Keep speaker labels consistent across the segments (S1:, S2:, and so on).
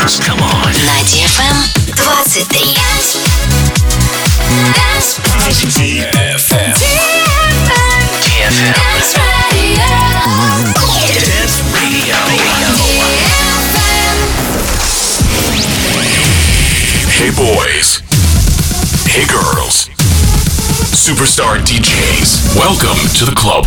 S1: dance. Come on.
S2: На DFM 23.
S1: DFM. DFM. Dance Radio. Hey boys. Hey girls. Superstar DJs. Welcome to the club.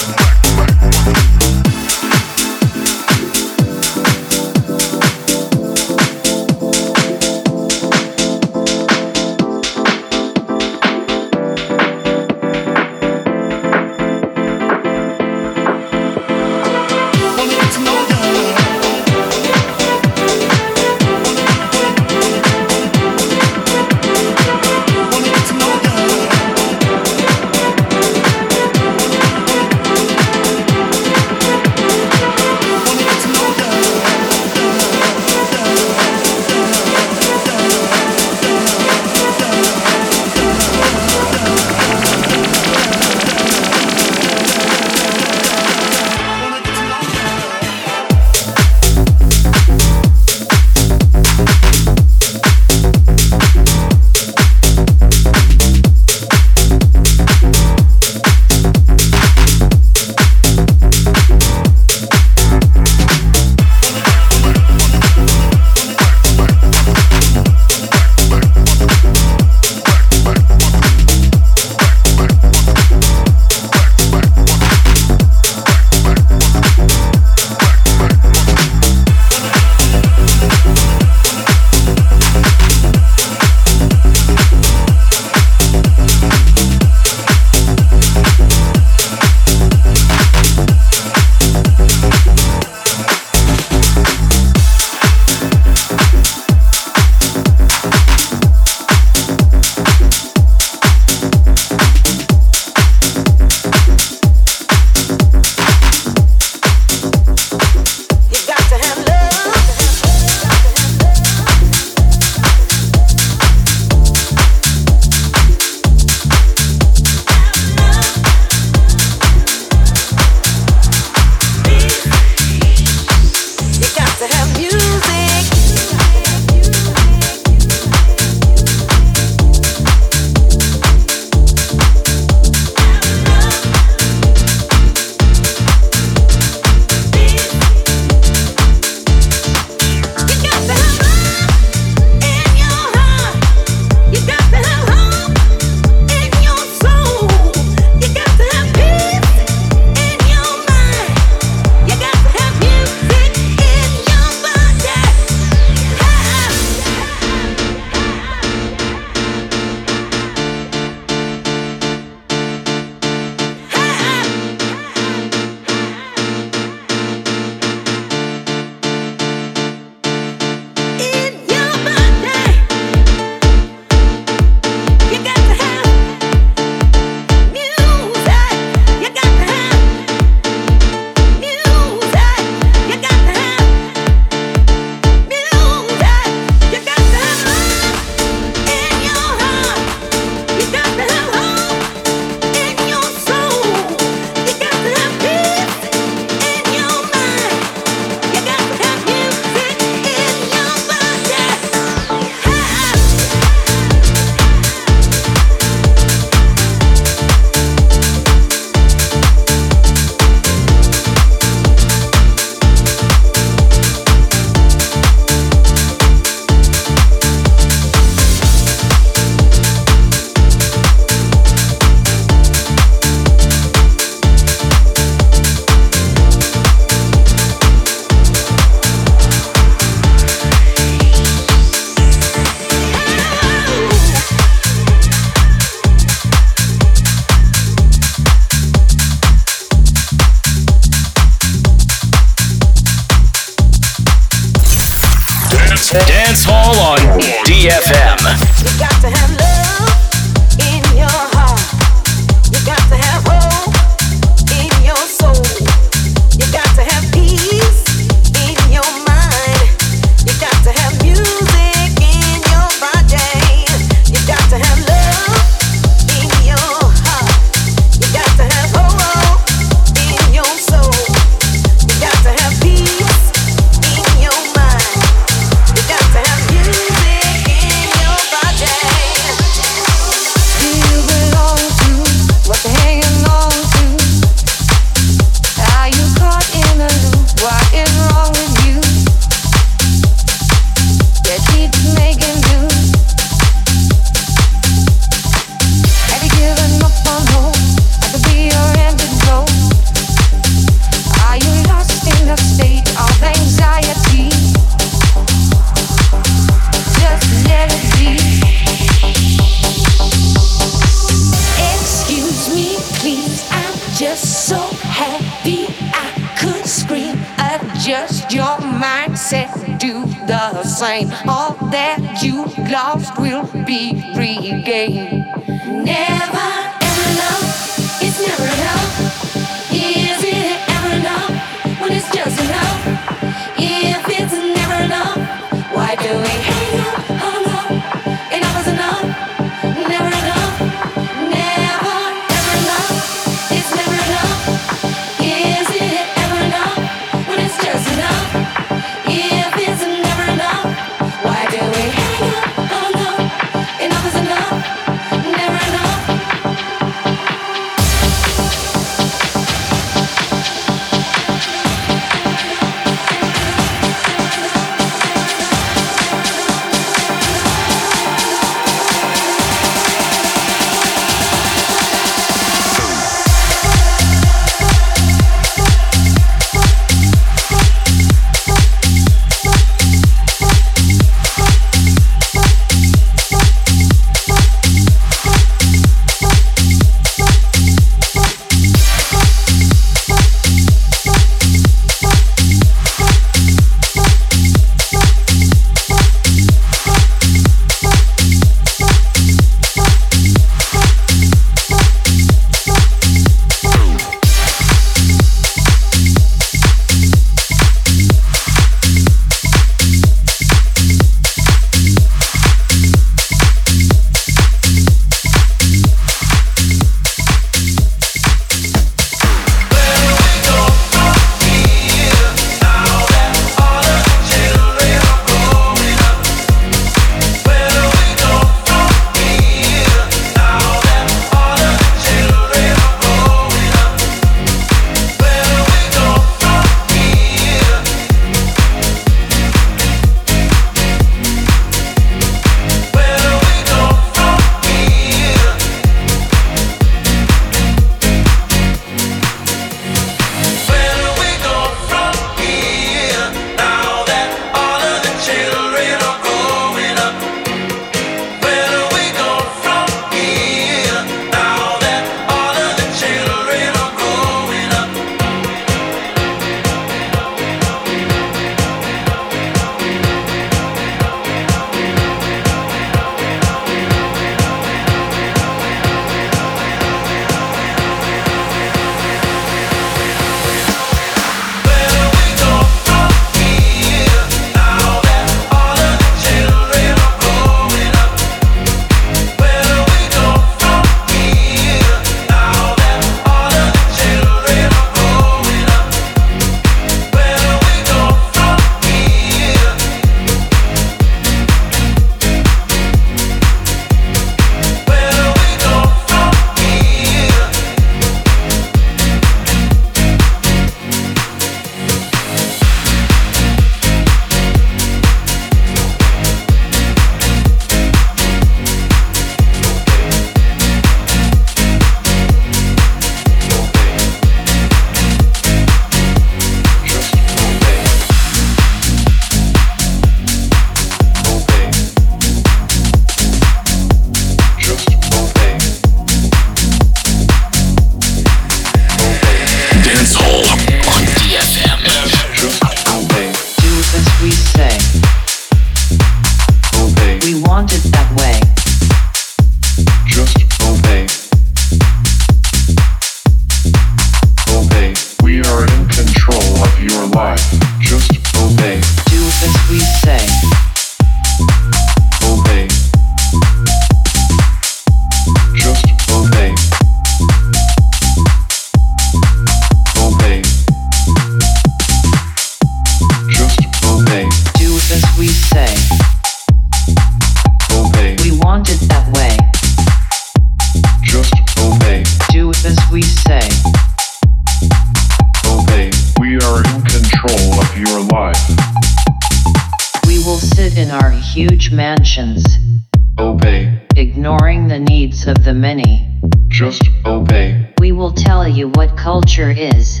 S3: Just obey.
S4: We will tell you what culture is.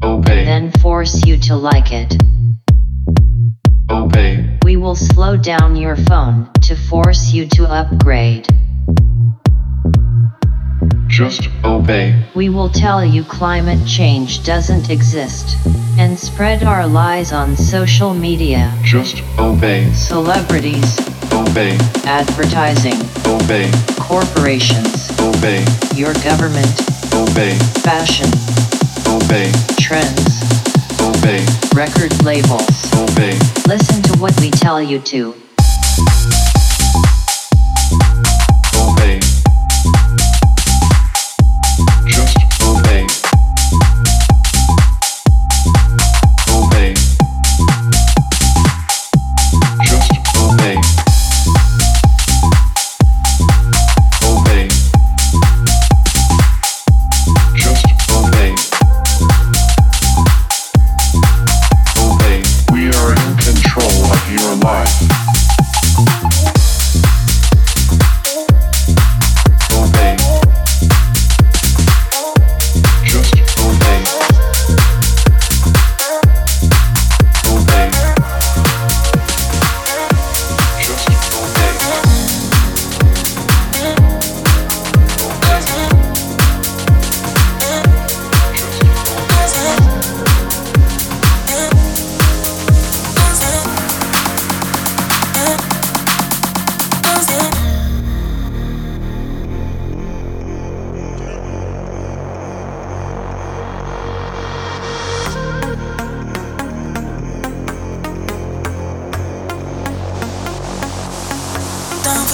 S3: Obey.
S4: Then force you to like it.
S3: Obey.
S4: We will slow down your phone to force you to upgrade.
S3: Just obey.
S4: We will tell you climate change doesn't exist and spread our lies on social media.
S3: Just obey.
S4: Celebrities,
S3: Obey.
S4: advertising,
S3: Obey.
S4: corporations,
S3: Obey.
S4: your government,
S3: Obey.
S4: fashion,
S3: Obey.
S4: trends,
S3: Obey.
S4: record labels.
S3: Obey.
S4: Listen to what we tell you to.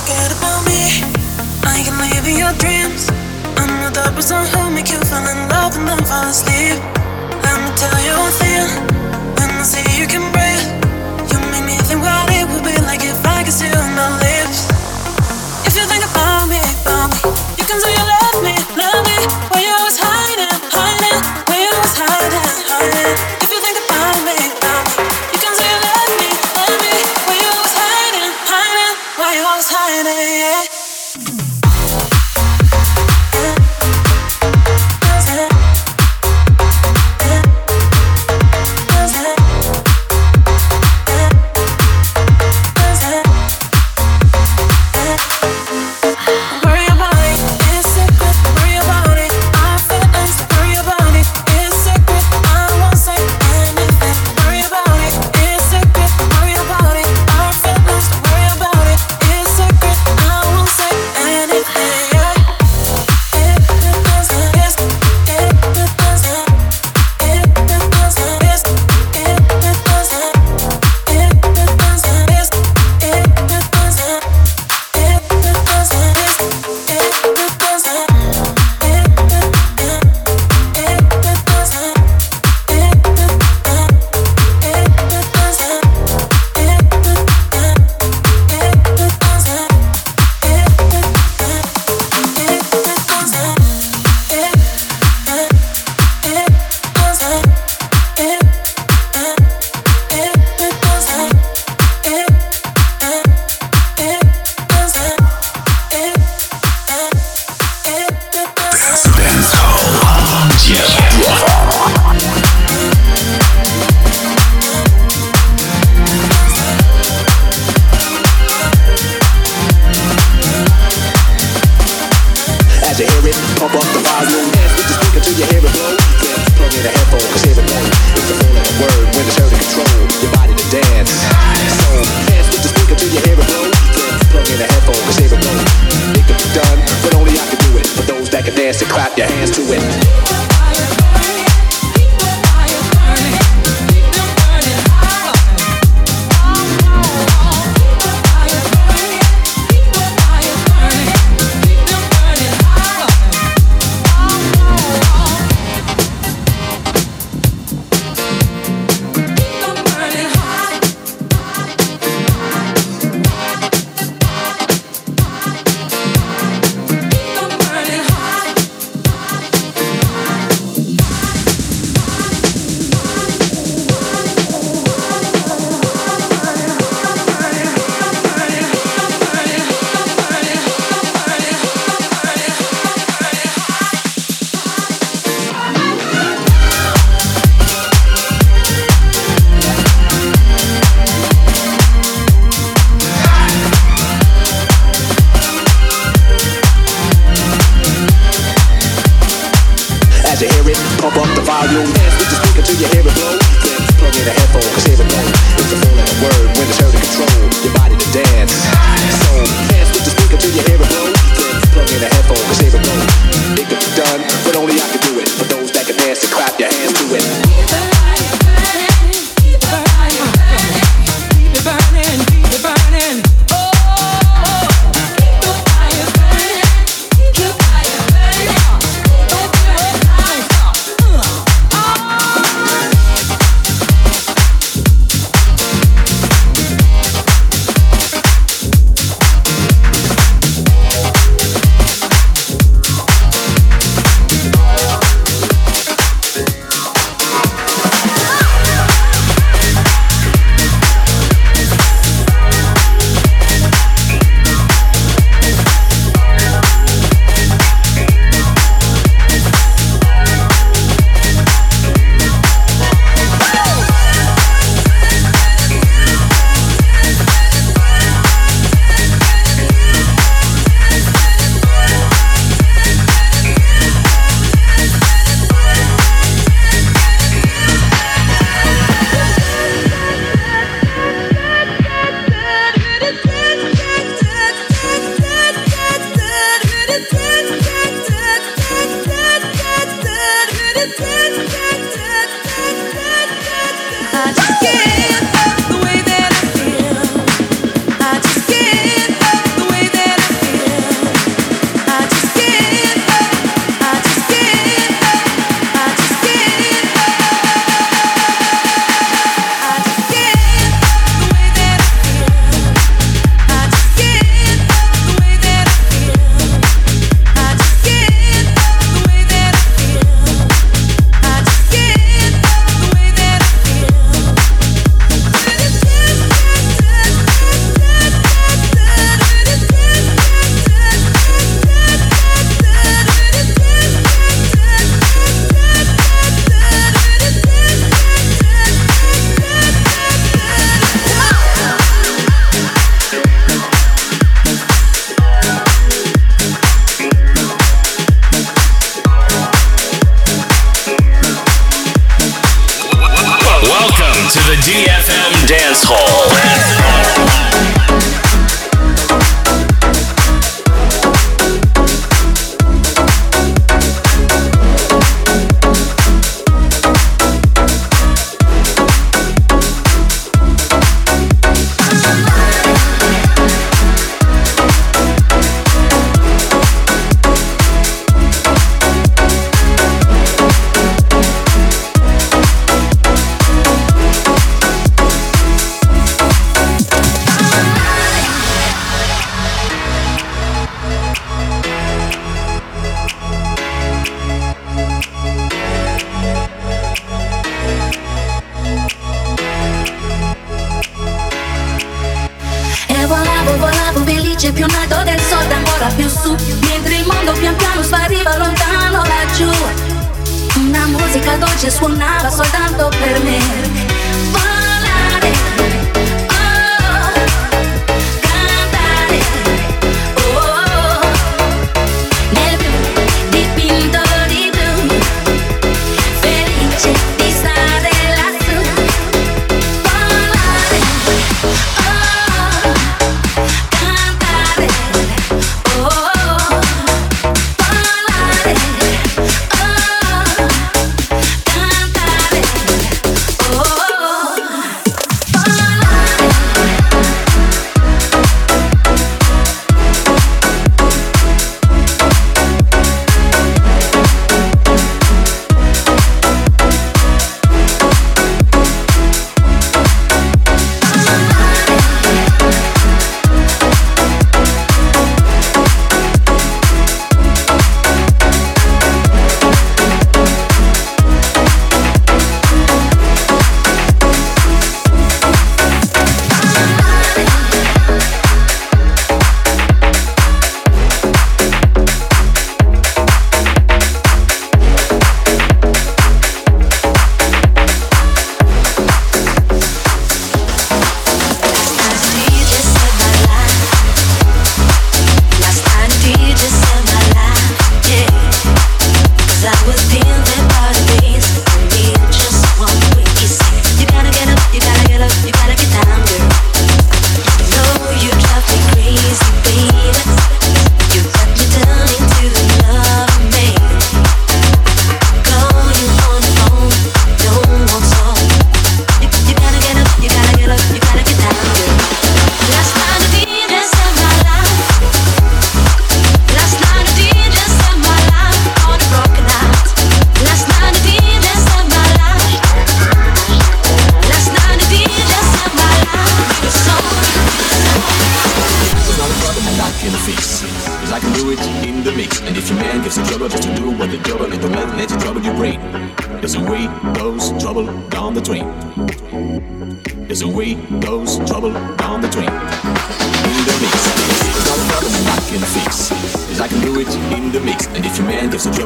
S5: Forget about me. I can live in your dreams. I'm the person who make you fall in love and then fall asleep. Let me tell you one thing. When I say you can breathe, you make me think what it would be like if I could see on my lips. If you think about me, about me, you can say you love me, love me. Where you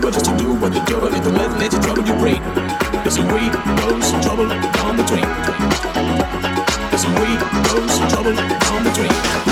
S6: just to do what they do, and if the let needs trouble. There's a way goes trouble down the drain. There's a way goes trouble down the drain.